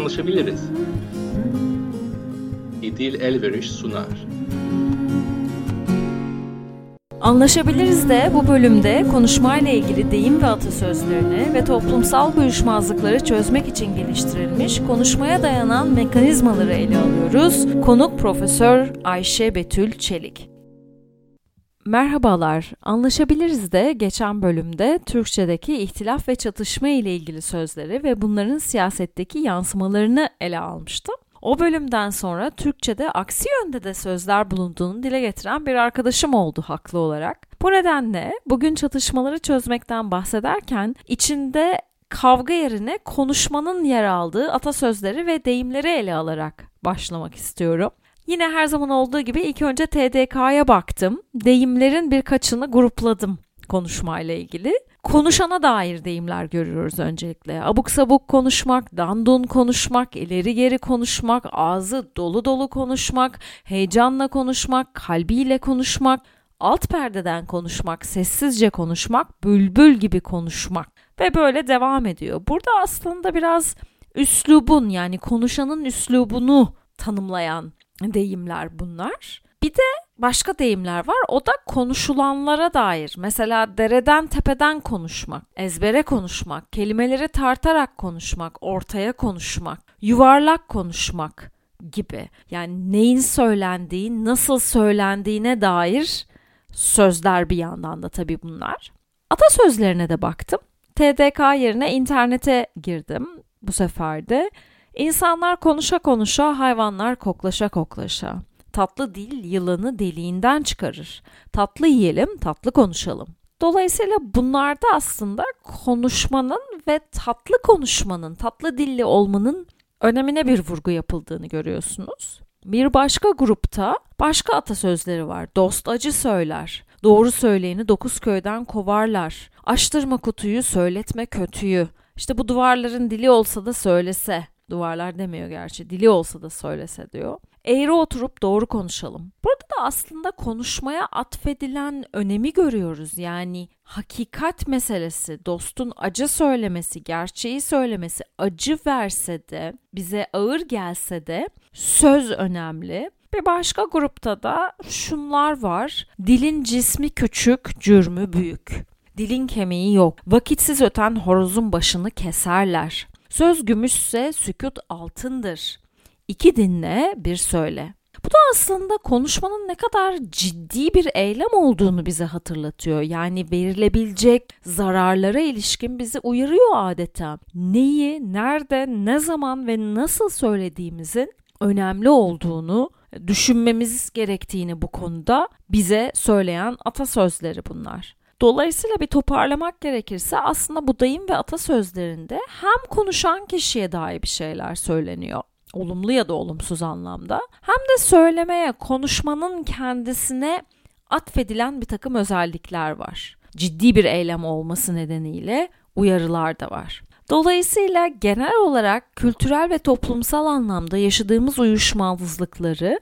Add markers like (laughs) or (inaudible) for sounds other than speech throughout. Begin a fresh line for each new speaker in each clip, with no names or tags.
anlaşabiliriz. İdil Elveriş sunar.
Anlaşabiliriz de bu bölümde konuşmayla ilgili deyim ve atasözlerini ve toplumsal uyuşmazlıkları çözmek için geliştirilmiş konuşmaya dayanan mekanizmaları ele alıyoruz. Konuk Profesör Ayşe Betül Çelik. Merhabalar. Anlaşabiliriz de geçen bölümde Türkçedeki ihtilaf ve çatışma ile ilgili sözleri ve bunların siyasetteki yansımalarını ele almıştım. O bölümden sonra Türkçe'de aksi yönde de sözler bulunduğunu dile getiren bir arkadaşım oldu haklı olarak. Bu nedenle bugün çatışmaları çözmekten bahsederken içinde kavga yerine konuşmanın yer aldığı atasözleri ve deyimleri ele alarak başlamak istiyorum. Yine her zaman olduğu gibi ilk önce TDK'ya baktım. Deyimlerin birkaçını grupladım konuşmayla ilgili. Konuşana dair deyimler görüyoruz öncelikle. Abuk sabuk konuşmak, dandun konuşmak, ileri geri konuşmak, ağzı dolu dolu konuşmak, heyecanla konuşmak, kalbiyle konuşmak, alt perdeden konuşmak, sessizce konuşmak, bülbül gibi konuşmak ve böyle devam ediyor. Burada aslında biraz üslubun yani konuşanın üslubunu tanımlayan deyimler bunlar. Bir de başka deyimler var. O da konuşulanlara dair. Mesela dereden tepeden konuşmak, ezbere konuşmak, kelimeleri tartarak konuşmak, ortaya konuşmak, yuvarlak konuşmak gibi. Yani neyin söylendiği, nasıl söylendiğine dair sözler bir yandan da tabii bunlar. Atasözlerine de baktım. TDK yerine internete girdim bu sefer de. İnsanlar konuşa konuşa, hayvanlar koklaşa koklaşa. Tatlı dil yılanı deliğinden çıkarır. Tatlı yiyelim, tatlı konuşalım. Dolayısıyla bunlarda aslında konuşmanın ve tatlı konuşmanın, tatlı dilli olmanın önemine bir vurgu yapıldığını görüyorsunuz. Bir başka grupta başka atasözleri var. Dost acı söyler. Doğru söyleyeni dokuz köyden kovarlar. Açtırma kutuyu, söyletme kötüyü. İşte bu duvarların dili olsa da söylese. Duvarlar demiyor gerçi. Dili olsa da söylese diyor. Eğri oturup doğru konuşalım. Burada da aslında konuşmaya atfedilen önemi görüyoruz. Yani hakikat meselesi, dostun acı söylemesi, gerçeği söylemesi acı verse de, bize ağır gelse de söz önemli. Bir başka grupta da şunlar var. Dilin cismi küçük, cürmü büyük. Dilin kemiği yok. Vakitsiz öten horozun başını keserler. Söz gümüşse sükut altındır. İki dinle bir söyle. Bu da aslında konuşmanın ne kadar ciddi bir eylem olduğunu bize hatırlatıyor. Yani verilebilecek zararlara ilişkin bizi uyarıyor adeta. Neyi, nerede, ne zaman ve nasıl söylediğimizin önemli olduğunu düşünmemiz gerektiğini bu konuda bize söyleyen atasözleri bunlar. Dolayısıyla bir toparlamak gerekirse aslında bu dayım ve atasözlerinde hem konuşan kişiye dair bir şeyler söyleniyor olumlu ya da olumsuz anlamda hem de söylemeye, konuşmanın kendisine atfedilen bir takım özellikler var. Ciddi bir eylem olması nedeniyle uyarılar da var. Dolayısıyla genel olarak kültürel ve toplumsal anlamda yaşadığımız uyuşmazlıkları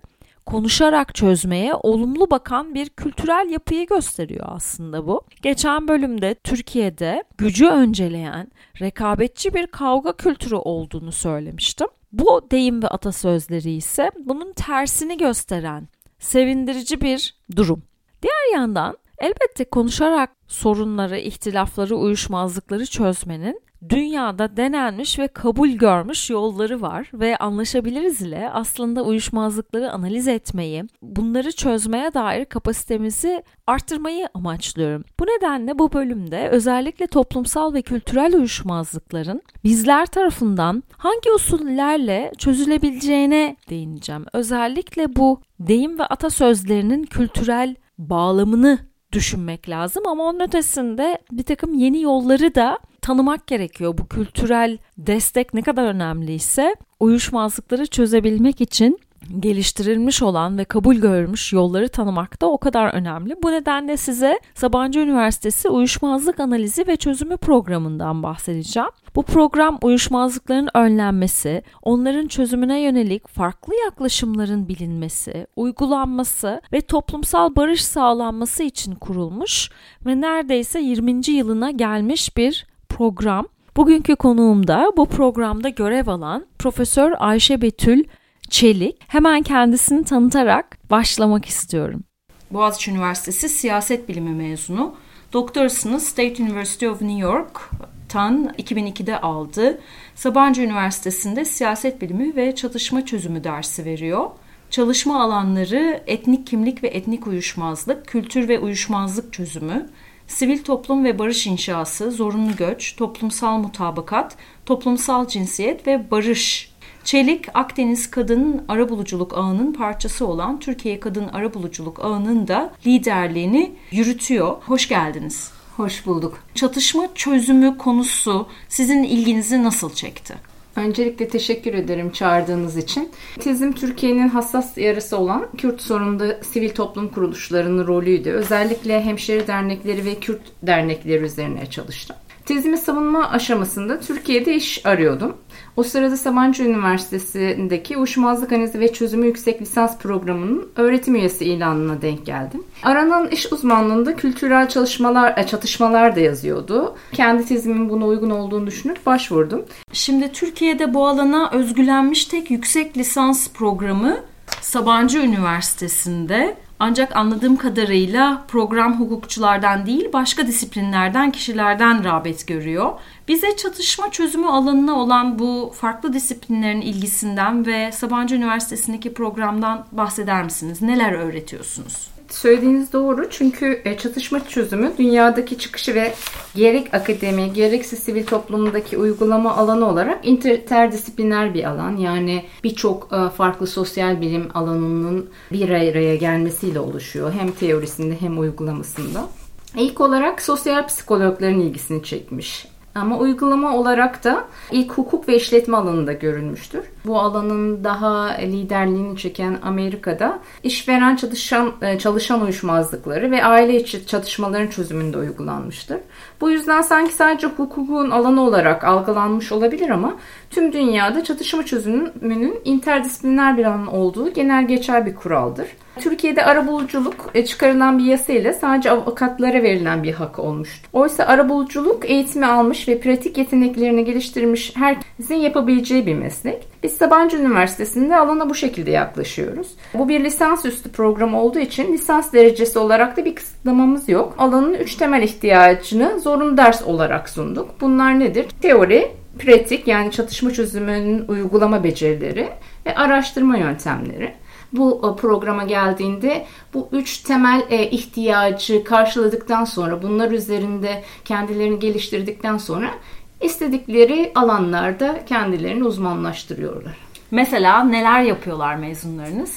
konuşarak çözmeye olumlu bakan bir kültürel yapıyı gösteriyor aslında bu. Geçen bölümde Türkiye'de gücü önceleyen rekabetçi bir kavga kültürü olduğunu söylemiştim. Bu deyim ve atasözleri ise bunun tersini gösteren sevindirici bir durum. Diğer yandan elbette konuşarak sorunları, ihtilafları, uyuşmazlıkları çözmenin dünyada denenmiş ve kabul görmüş yolları var ve anlaşabiliriz ile aslında uyuşmazlıkları analiz etmeyi, bunları çözmeye dair kapasitemizi arttırmayı amaçlıyorum. Bu nedenle bu bölümde özellikle toplumsal ve kültürel uyuşmazlıkların bizler tarafından hangi usullerle çözülebileceğine değineceğim. Özellikle bu deyim ve atasözlerinin kültürel bağlamını düşünmek lazım ama onun ötesinde bir takım yeni yolları da tanımak gerekiyor. Bu kültürel destek ne kadar önemliyse uyuşmazlıkları çözebilmek için geliştirilmiş olan ve kabul görmüş yolları tanımak da o kadar önemli. Bu nedenle size Sabancı Üniversitesi Uyuşmazlık Analizi ve Çözümü programından bahsedeceğim. Bu program uyuşmazlıkların önlenmesi, onların çözümüne yönelik farklı yaklaşımların bilinmesi, uygulanması ve toplumsal barış sağlanması için kurulmuş ve neredeyse 20. yılına gelmiş bir program. Bugünkü konuğum da bu programda görev alan Profesör Ayşe Betül Çelik. Hemen kendisini tanıtarak başlamak istiyorum. Boğaziçi Üniversitesi Siyaset Bilimi mezunu. Doktorasını State University of New York'tan 2002'de aldı. Sabancı Üniversitesi'nde siyaset bilimi ve çatışma çözümü dersi veriyor. Çalışma alanları etnik kimlik ve etnik uyuşmazlık, kültür ve uyuşmazlık çözümü, sivil toplum ve barış inşası, zorunlu göç, toplumsal mutabakat, toplumsal cinsiyet ve barış. Çelik, Akdeniz Kadın Arabuluculuk Ağı'nın parçası olan Türkiye Kadın Arabuluculuk Ağı'nın da liderliğini yürütüyor. Hoş geldiniz.
Hoş bulduk.
Çatışma çözümü konusu sizin ilginizi nasıl çekti?
Öncelikle teşekkür ederim çağırdığınız için. Tezim Türkiye'nin hassas yarısı olan Kürt sorununda sivil toplum kuruluşlarının rolüydü. Özellikle hemşeri dernekleri ve Kürt dernekleri üzerine çalıştım. Tezimi savunma aşamasında Türkiye'de iş arıyordum. O sırada Sabancı Üniversitesi'ndeki Uyuşmazlık Analizi ve Çözümü Yüksek Lisans Programı'nın öğretim üyesi ilanına denk geldim. Aranan iş uzmanlığında kültürel çalışmalar, e, çatışmalar da yazıyordu. Kendi tezimin buna uygun olduğunu düşünüp başvurdum.
Şimdi Türkiye'de bu alana özgülenmiş tek yüksek lisans programı Sabancı Üniversitesi'nde ancak anladığım kadarıyla program hukukçulardan değil başka disiplinlerden kişilerden rağbet görüyor. Bize çatışma çözümü alanına olan bu farklı disiplinlerin ilgisinden ve Sabancı Üniversitesi'ndeki programdan bahseder misiniz? Neler öğretiyorsunuz?
Söylediğiniz doğru çünkü e, çatışma çözümü dünyadaki çıkışı ve gerek akademi gerekse sivil toplumdaki uygulama alanı olarak interdisipliner bir alan. Yani birçok e, farklı sosyal bilim alanının bir araya gelmesiyle oluşuyor. Hem teorisinde hem uygulamasında. İlk olarak sosyal psikologların ilgisini çekmiş ama uygulama olarak da ilk hukuk ve işletme alanında görülmüştür. Bu alanın daha liderliğini çeken Amerika'da işveren çalışan, e, çalışan uyuşmazlıkları ve aile içi çatışmaların çözümünde uygulanmıştır. Bu yüzden sanki sadece hukukun alanı olarak algılanmış olabilir ama tüm dünyada çatışma çözümünün interdisipliner bir alan olduğu genel geçer bir kuraldır. Türkiye'de arabuluculuk e, çıkarılan bir yasa ile sadece avukatlara verilen bir hak olmuştu. Oysa arabuluculuk eğitimi almış ve pratik yeteneklerini geliştirmiş herkesin yapabileceği bir meslek. Biz Sabancı Üniversitesi'nde alana bu şekilde yaklaşıyoruz. Bu bir lisansüstü program olduğu için lisans derecesi olarak da bir kısıtlamamız yok. Alanın üç temel ihtiyacını zorunlu ders olarak sunduk. Bunlar nedir? Teori, pratik yani çatışma çözümünün uygulama becerileri ve araştırma yöntemleri bu e, programa geldiğinde bu üç temel e, ihtiyacı karşıladıktan sonra bunlar üzerinde kendilerini geliştirdikten sonra istedikleri alanlarda kendilerini uzmanlaştırıyorlar.
Mesela neler yapıyorlar mezunlarınız?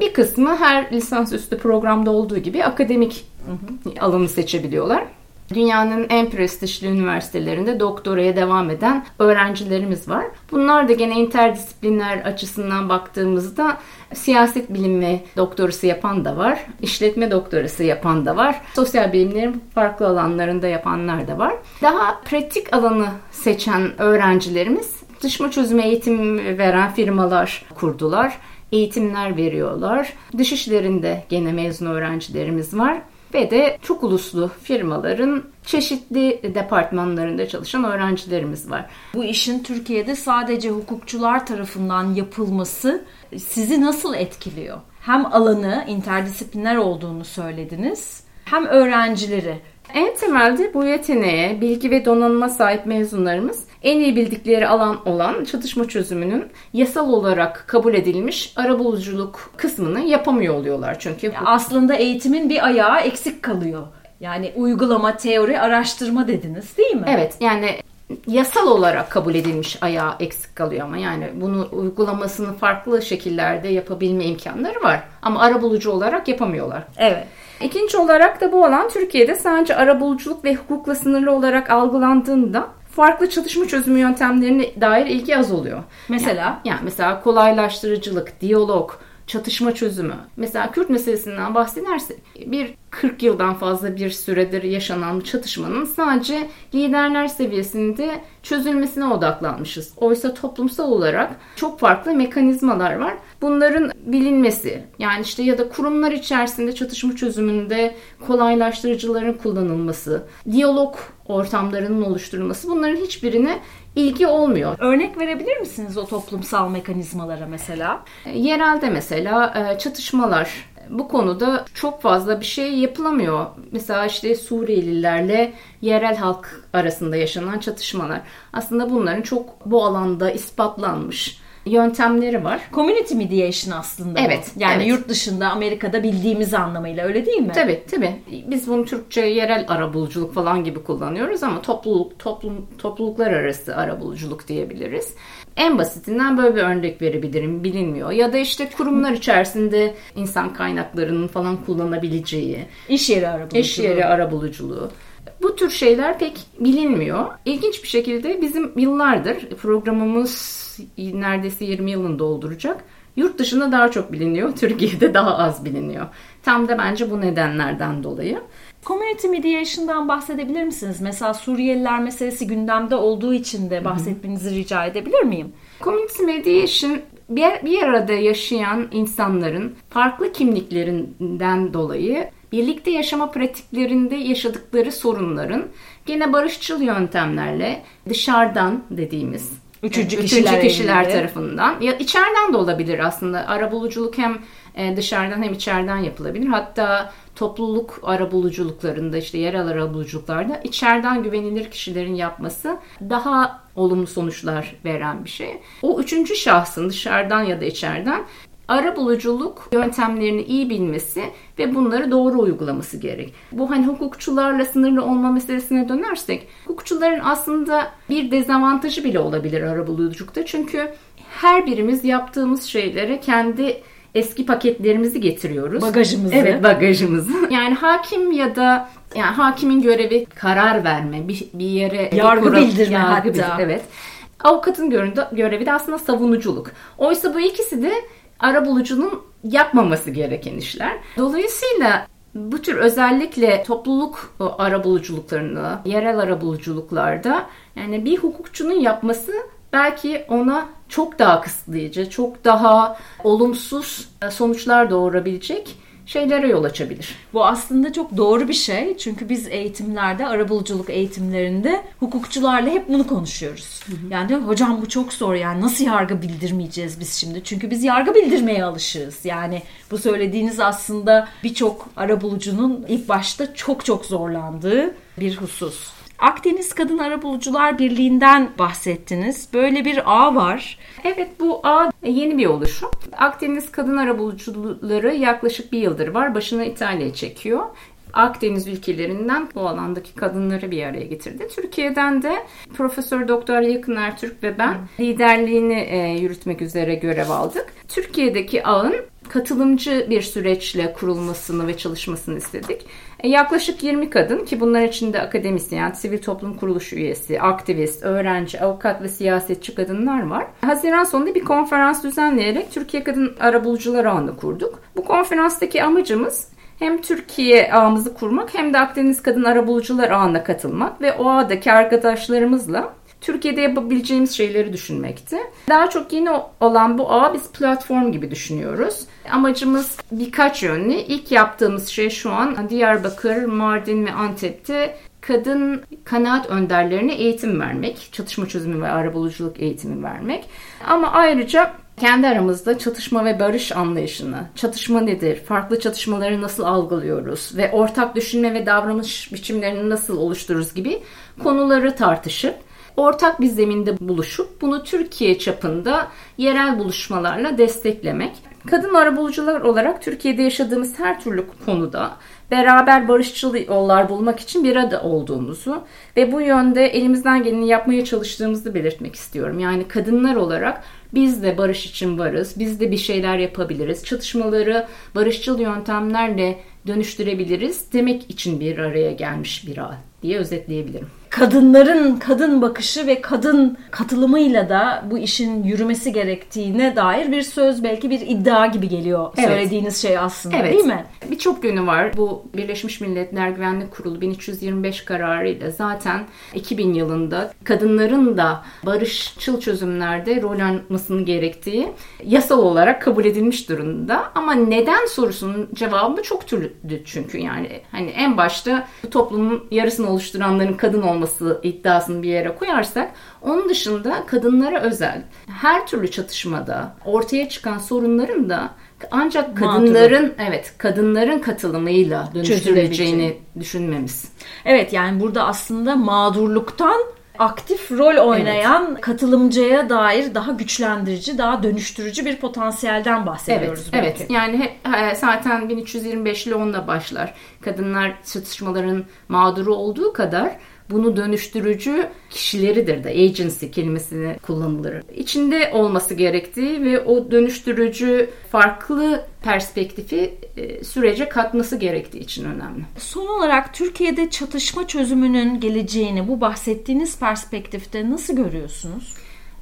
Bir kısmı her lisansüstü programda olduğu gibi akademik hı hı. alanı seçebiliyorlar. Dünyanın en prestijli üniversitelerinde doktoraya devam eden öğrencilerimiz var. Bunlar da gene interdisipliner açısından baktığımızda siyaset bilimi doktorası yapan da var, işletme doktorası yapan da var, sosyal bilimlerin farklı alanlarında yapanlar da var. Daha pratik alanı seçen öğrencilerimiz dışma çözümü eğitim veren firmalar kurdular eğitimler veriyorlar. Dış işlerinde gene mezun öğrencilerimiz var ve de çok uluslu firmaların çeşitli departmanlarında çalışan öğrencilerimiz var.
Bu işin Türkiye'de sadece hukukçular tarafından yapılması sizi nasıl etkiliyor? Hem alanı interdisipliner olduğunu söylediniz, hem öğrencileri.
En temelde bu yeteneğe, bilgi ve donanıma sahip mezunlarımız en iyi bildikleri alan olan çatışma çözümünün yasal olarak kabul edilmiş arabuluculuk kısmını yapamıyor oluyorlar çünkü.
Ya aslında eğitimin bir ayağı eksik kalıyor. Yani uygulama, teori, araştırma dediniz değil mi?
Evet yani yasal olarak kabul edilmiş ayağı eksik kalıyor ama yani bunu uygulamasını farklı şekillerde yapabilme imkanları var. Ama arabulucu olarak yapamıyorlar.
Evet.
İkinci olarak da bu alan Türkiye'de sadece arabuluculuk ve hukukla sınırlı olarak algılandığında farklı çatışma çözümü yöntemlerine dair ilgi az oluyor.
Mesela?
Yani, yani mesela kolaylaştırıcılık, diyalog, çatışma çözümü. Mesela Kürt meselesinden bahsedersek bir 40 yıldan fazla bir süredir yaşanan çatışmanın sadece liderler seviyesinde çözülmesine odaklanmışız. Oysa toplumsal olarak çok farklı mekanizmalar var. Bunların bilinmesi yani işte ya da kurumlar içerisinde çatışma çözümünde kolaylaştırıcıların kullanılması, diyalog ortamlarının oluşturulması bunların hiçbirine ilgi olmuyor.
Örnek verebilir misiniz o toplumsal mekanizmalara mesela?
Yerelde mesela e, çatışmalar bu konuda çok fazla bir şey yapılamıyor. Mesela işte Suriyelilerle yerel halk arasında yaşanan çatışmalar. Aslında bunların çok bu alanda ispatlanmış yöntemleri var.
Community mediation aslında.
Evet.
Bu. Yani
evet.
yurt dışında Amerika'da bildiğimiz anlamıyla öyle değil mi?
Tabii tabii. Biz bunu Türkçe yerel arabuluculuk falan gibi kullanıyoruz ama topluluk toplum topluluklar arası arabuluculuk diyebiliriz. En basitinden böyle bir örnek verebilirim. Bilinmiyor. Ya da işte kurumlar içerisinde insan kaynaklarının falan kullanabileceği.
İş yeri arabuluculuğu.
İş yeri arabuluculuğu. Bu tür şeyler pek bilinmiyor. İlginç bir şekilde bizim yıllardır programımız neredeyse 20 yılını dolduracak. Yurt dışında daha çok biliniyor, (laughs) Türkiye'de daha az biliniyor. Tam da bence bu nedenlerden dolayı.
Community mediation'dan bahsedebilir misiniz? Mesela Suriyeliler meselesi gündemde olduğu için de bahsetmenizi rica edebilir miyim?
Community mediation bir, bir arada yaşayan insanların farklı kimliklerinden dolayı birlikte yaşama pratiklerinde yaşadıkları sorunların gene barışçıl yöntemlerle dışarıdan dediğimiz
Üçüncü kişiler,
üçüncü kişiler
elinde.
tarafından ya içeriden de olabilir aslında. Arabuluculuk hem e, dışarıdan hem içeriden yapılabilir. Hatta topluluk arabuluculuklarında işte yerel arabuluculuklarda içeriden güvenilir kişilerin yapması daha olumlu sonuçlar veren bir şey. O üçüncü şahsın dışarıdan ya da içeriden arabuluculuk yöntemlerini iyi bilmesi ve bunları doğru uygulaması gerek. Bu hani hukukçularla sınırlı olma meselesine dönersek, hukukçuların aslında bir dezavantajı bile olabilir arabuluculukta. Çünkü her birimiz yaptığımız şeylere kendi eski paketlerimizi getiriyoruz.
Bagajımızı.
Evet bagajımızı. (laughs) Yani hakim ya da yani hakimin görevi karar verme, bir, bir yere
Yargı
kural-
bildirme
yargı
hatta.
bildirme, evet. Avukatın görevi de aslında savunuculuk. Oysa bu ikisi de arabulucunun yapmaması gereken işler. Dolayısıyla bu tür özellikle topluluk arabuluculuklarında, yerel arabuluculuklarda yani bir hukukçunun yapması belki ona çok daha kısıtlayıcı, çok daha olumsuz sonuçlar doğurabilecek şeylere yol açabilir.
Bu aslında çok doğru bir şey. Çünkü biz eğitimlerde, arabuluculuk eğitimlerinde hukukçularla hep bunu konuşuyoruz. Yani diyor, hocam bu çok zor yani nasıl yargı bildirmeyeceğiz biz şimdi? Çünkü biz yargı bildirmeye alışığız. Yani bu söylediğiniz aslında birçok arabulucunun ilk başta çok çok zorlandığı bir husus. Akdeniz Kadın Arabulucular Birliği'nden bahsettiniz. Böyle bir ağ var.
Evet bu ağ yeni bir oluşum. Akdeniz kadın arabulucuları yaklaşık bir yıldır var. Başına İtalya çekiyor. Akdeniz ülkelerinden bu alandaki kadınları bir araya getirdi. Türkiye'den de Profesör Doktor Yakın Ertürk ve ben liderliğini e, yürütmek üzere görev aldık. Türkiye'deki ağın katılımcı bir süreçle kurulmasını ve çalışmasını istedik. E, yaklaşık 20 kadın ki bunlar içinde akademisyen, sivil toplum kuruluşu üyesi, aktivist, öğrenci, avukat ve siyasetçi kadınlar var. Haziran sonunda bir konferans düzenleyerek Türkiye Kadın Arabulucular Ağı'nı kurduk. Bu konferanstaki amacımız hem Türkiye ağımızı kurmak hem de Akdeniz Kadın Arabulucular Ağı'na katılmak ve o ağdaki arkadaşlarımızla Türkiye'de yapabileceğimiz şeyleri düşünmekti. Daha çok yeni olan bu ağı biz platform gibi düşünüyoruz. Amacımız birkaç yönlü. İlk yaptığımız şey şu an Diyarbakır, Mardin ve Antep'te kadın kanaat önderlerine eğitim vermek, çatışma çözümü ve arabuluculuk eğitimi vermek. Ama ayrıca kendi aramızda çatışma ve barış anlayışını, çatışma nedir, farklı çatışmaları nasıl algılıyoruz ve ortak düşünme ve davranış biçimlerini nasıl oluştururuz gibi konuları tartışıp ortak bir zeminde buluşup bunu Türkiye çapında yerel buluşmalarla desteklemek. Kadın arabulucular olarak Türkiye'de yaşadığımız her türlü konuda beraber barışçıl yollar bulmak için bir arada olduğumuzu ve bu yönde elimizden geleni yapmaya çalıştığımızı belirtmek istiyorum. Yani kadınlar olarak biz de barış için varız, biz de bir şeyler yapabiliriz, çatışmaları barışçıl yöntemlerle dönüştürebiliriz demek için bir araya gelmiş bir ağ diye özetleyebilirim.
Kadınların kadın bakışı ve kadın katılımıyla da bu işin yürümesi gerektiğine dair bir söz belki bir iddia gibi geliyor
Evet.
söylediğiniz şey aslında
Evet.
değil mi?
Birçok yönü var. Bu Birleşmiş Milletler Güvenlik Kurulu 1325 kararıyla zaten 2000 yılında kadınların da barışçıl çözümlerde rol almasının gerektiği yasal olarak kabul edilmiş durumda. Ama neden sorusunun cevabı çok türlü çünkü yani hani en başta bu toplumun yarısını oluşturanların kadın olması iddiasını bir yere koyarsak onun dışında kadınlara özel her türlü çatışmada ortaya çıkan sorunların da ancak kadınların evet kadınların katılımıyla dönüştürüleceğini düşünmemiz.
Evet yani burada aslında mağdurluktan aktif rol oynayan katılımcıya dair daha güçlendirici, daha dönüştürücü bir potansiyelden
Evet,
bahsediyoruz. belki.
evet. Yani hep zaten 1325 ile onunla başlar. Kadınlar çatışmaların mağduru olduğu kadar bunu dönüştürücü kişileridir de agency kelimesini kullanılır. İçinde olması gerektiği ve o dönüştürücü farklı perspektifi e, sürece katması gerektiği için önemli.
Son olarak Türkiye'de çatışma çözümünün geleceğini bu bahsettiğiniz perspektifte nasıl görüyorsunuz?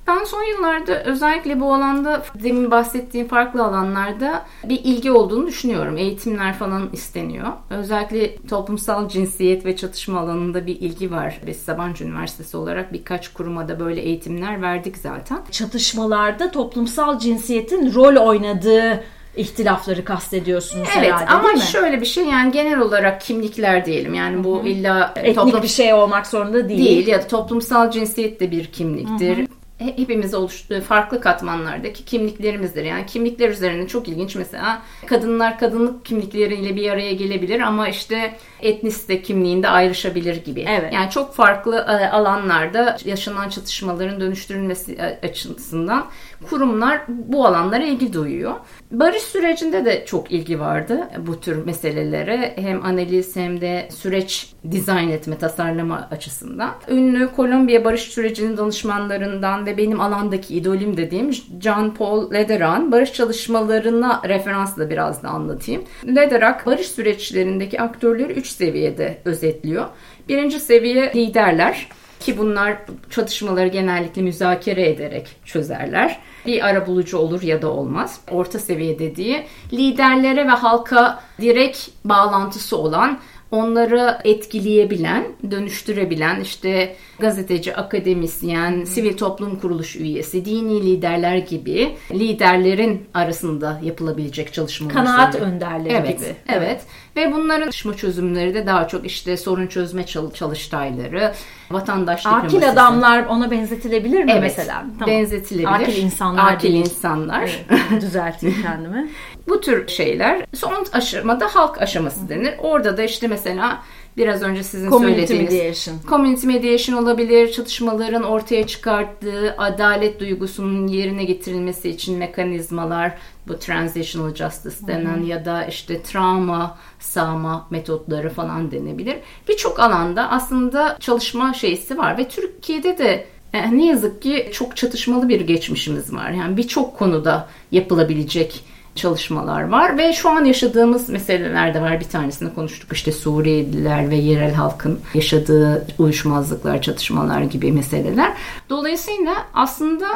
Ben son yıllarda özellikle bu alanda demin bahsettiğim farklı alanlarda bir ilgi olduğunu düşünüyorum. Eğitimler falan isteniyor. Özellikle toplumsal cinsiyet ve çatışma alanında bir ilgi var. Biz Sabancı Üniversitesi olarak birkaç kuruma da böyle eğitimler verdik zaten.
Çatışmalarda toplumsal cinsiyetin rol oynadığı ihtilafları kastediyorsunuz
Evet
herhalde
ama
değil mi?
şöyle bir şey yani genel olarak kimlikler diyelim. Yani bu illa
Etnik
toplum-
bir şey olmak zorunda değil.
değil ya da toplumsal cinsiyet de bir kimliktir. He- Hepimiz oluştuğu farklı katmanlardaki kimliklerimizdir. Yani kimlikler üzerine çok ilginç mesela kadınlar kadınlık kimlikleriyle bir araya gelebilir ama işte etnisite kimliğinde ayrışabilir gibi.
Evet.
Yani çok farklı e, alanlarda yaşanan çatışmaların dönüştürülmesi e, açısından kurumlar bu alanlara ilgi duyuyor. Barış sürecinde de çok ilgi vardı bu tür meselelere. Hem analiz hem de süreç dizayn etme, tasarlama açısından. Ünlü Kolombiya barış sürecinin danışmanlarından ve benim alandaki idolüm dediğim John Paul Lederan barış çalışmalarına referansla biraz da anlatayım. Lederak barış süreçlerindeki aktörleri üç seviyede özetliyor. Birinci seviye liderler ki bunlar çatışmaları genellikle müzakere ederek çözerler. Bir arabulucu olur ya da olmaz. Orta seviye dediği liderlere ve halka direkt bağlantısı olan onları etkileyebilen, dönüştürebilen işte gazeteci, akademisyen, sivil toplum kuruluş üyesi, dini liderler gibi liderlerin arasında yapılabilecek çalışmalar.
Kanaat
üzerine.
önderleri
Evet,
gibi.
evet. Ve bunların çalışma çözümleri de daha çok işte sorun çözme çal- çalıştayları, vatandaş
Akil
diplomasisi.
adamlar ona benzetilebilir mi
Evet,
mesela?
benzetilebilir.
Akil insanlar
Akil
değil.
insanlar.
Evet, düzelteyim (laughs) kendimi.
Bu tür şeyler son aşamada halk aşaması denir. Orada da işte mesela biraz önce sizin
Community
söylediğiniz
mediation.
community mediation olabilir, çatışmaların ortaya çıkarttığı adalet duygusunun yerine getirilmesi için mekanizmalar, bu transitional justice denen ya da işte travma sağma metotları falan denebilir. Birçok alanda aslında çalışma şeysi var ve Türkiye'de de ne yazık ki çok çatışmalı bir geçmişimiz var. Yani birçok konuda yapılabilecek çalışmalar var ve şu an yaşadığımız meseleler de var. Bir tanesini konuştuk işte Suriyeliler ve yerel halkın yaşadığı uyuşmazlıklar, çatışmalar gibi meseleler. Dolayısıyla aslında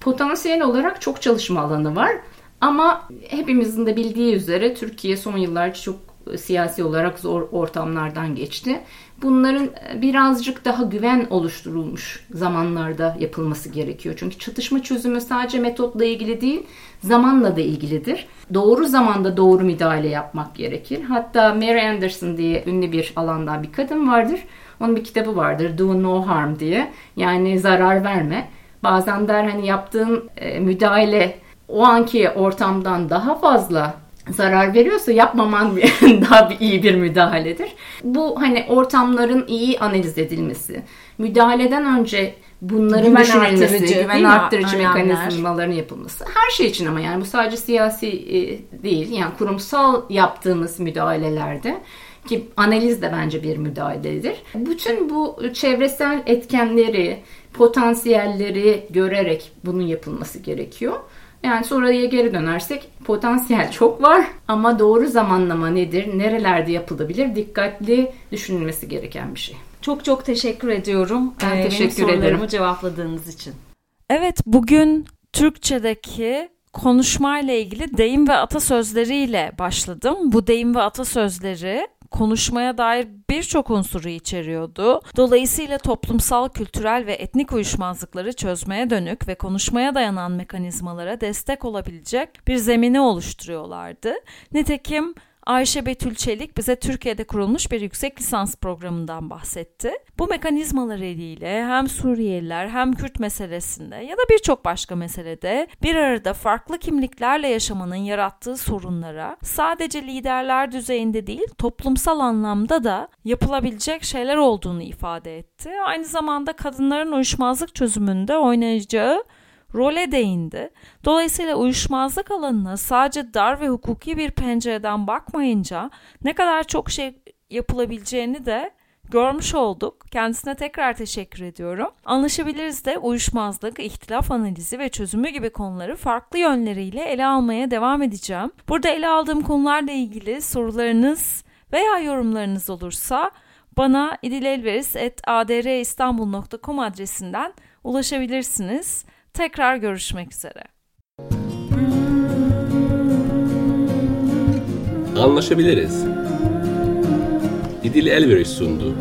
potansiyel olarak çok çalışma alanı var. Ama hepimizin de bildiği üzere Türkiye son yıllarca çok siyasi olarak zor ortamlardan geçti. Bunların birazcık daha güven oluşturulmuş zamanlarda yapılması gerekiyor. Çünkü çatışma çözümü sadece metotla ilgili değil, zamanla da ilgilidir. Doğru zamanda doğru müdahale yapmak gerekir. Hatta Mary Anderson diye ünlü bir alandan bir kadın vardır. Onun bir kitabı vardır, Do No Harm diye. Yani zarar verme. Bazen der hani yaptığın e, müdahale o anki ortamdan daha fazla zarar veriyorsa yapmaman (laughs) daha bir iyi bir müdahaledir. Bu hani ortamların iyi analiz edilmesi, müdahaleden önce bunların
Güven
düşünülmesi,
arttırıcı, değil
güven arttırıcı mekanizmaların yapılması. Her şey için ama yani bu sadece siyasi e, değil. Yani kurumsal yaptığımız müdahalelerde ki analiz de bence bir müdahaledir. Bütün bu çevresel etkenleri, potansiyelleri görerek bunun yapılması gerekiyor. Yani sonraya geri dönersek potansiyel çok var ama doğru zamanlama nedir, nerelerde yapılabilir dikkatli düşünülmesi gereken bir şey.
Çok çok teşekkür ediyorum.
Ben
Ee,
teşekkür
benim sorularımı
ederim.
cevapladığınız için. Evet bugün Türkçedeki konuşmayla ilgili deyim ve atasözleriyle başladım. Bu deyim ve atasözleri konuşmaya dair birçok unsuru içeriyordu. Dolayısıyla toplumsal, kültürel ve etnik uyuşmazlıkları çözmeye dönük ve konuşmaya dayanan mekanizmalara destek olabilecek bir zemini oluşturuyorlardı. Nitekim Ayşe Betül Çelik bize Türkiye'de kurulmuş bir yüksek lisans programından bahsetti. Bu mekanizmalar ile hem Suriyeliler hem Kürt meselesinde ya da birçok başka meselede bir arada farklı kimliklerle yaşamanın yarattığı sorunlara sadece liderler düzeyinde değil toplumsal anlamda da yapılabilecek şeyler olduğunu ifade etti. Aynı zamanda kadınların uyuşmazlık çözümünde oynayacağı role değindi. Dolayısıyla uyuşmazlık alanına sadece dar ve hukuki bir pencereden bakmayınca ne kadar çok şey yapılabileceğini de görmüş olduk. Kendisine tekrar teşekkür ediyorum. Anlaşabiliriz de uyuşmazlık, ihtilaf analizi ve çözümü gibi konuları farklı yönleriyle ele almaya devam edeceğim. Burada ele aldığım konularla ilgili sorularınız veya yorumlarınız olursa bana idilelveris.adristanbul.com adresinden ulaşabilirsiniz. Tekrar görüşmek üzere.
Anlaşabiliriz. İdil Elveriş sundu.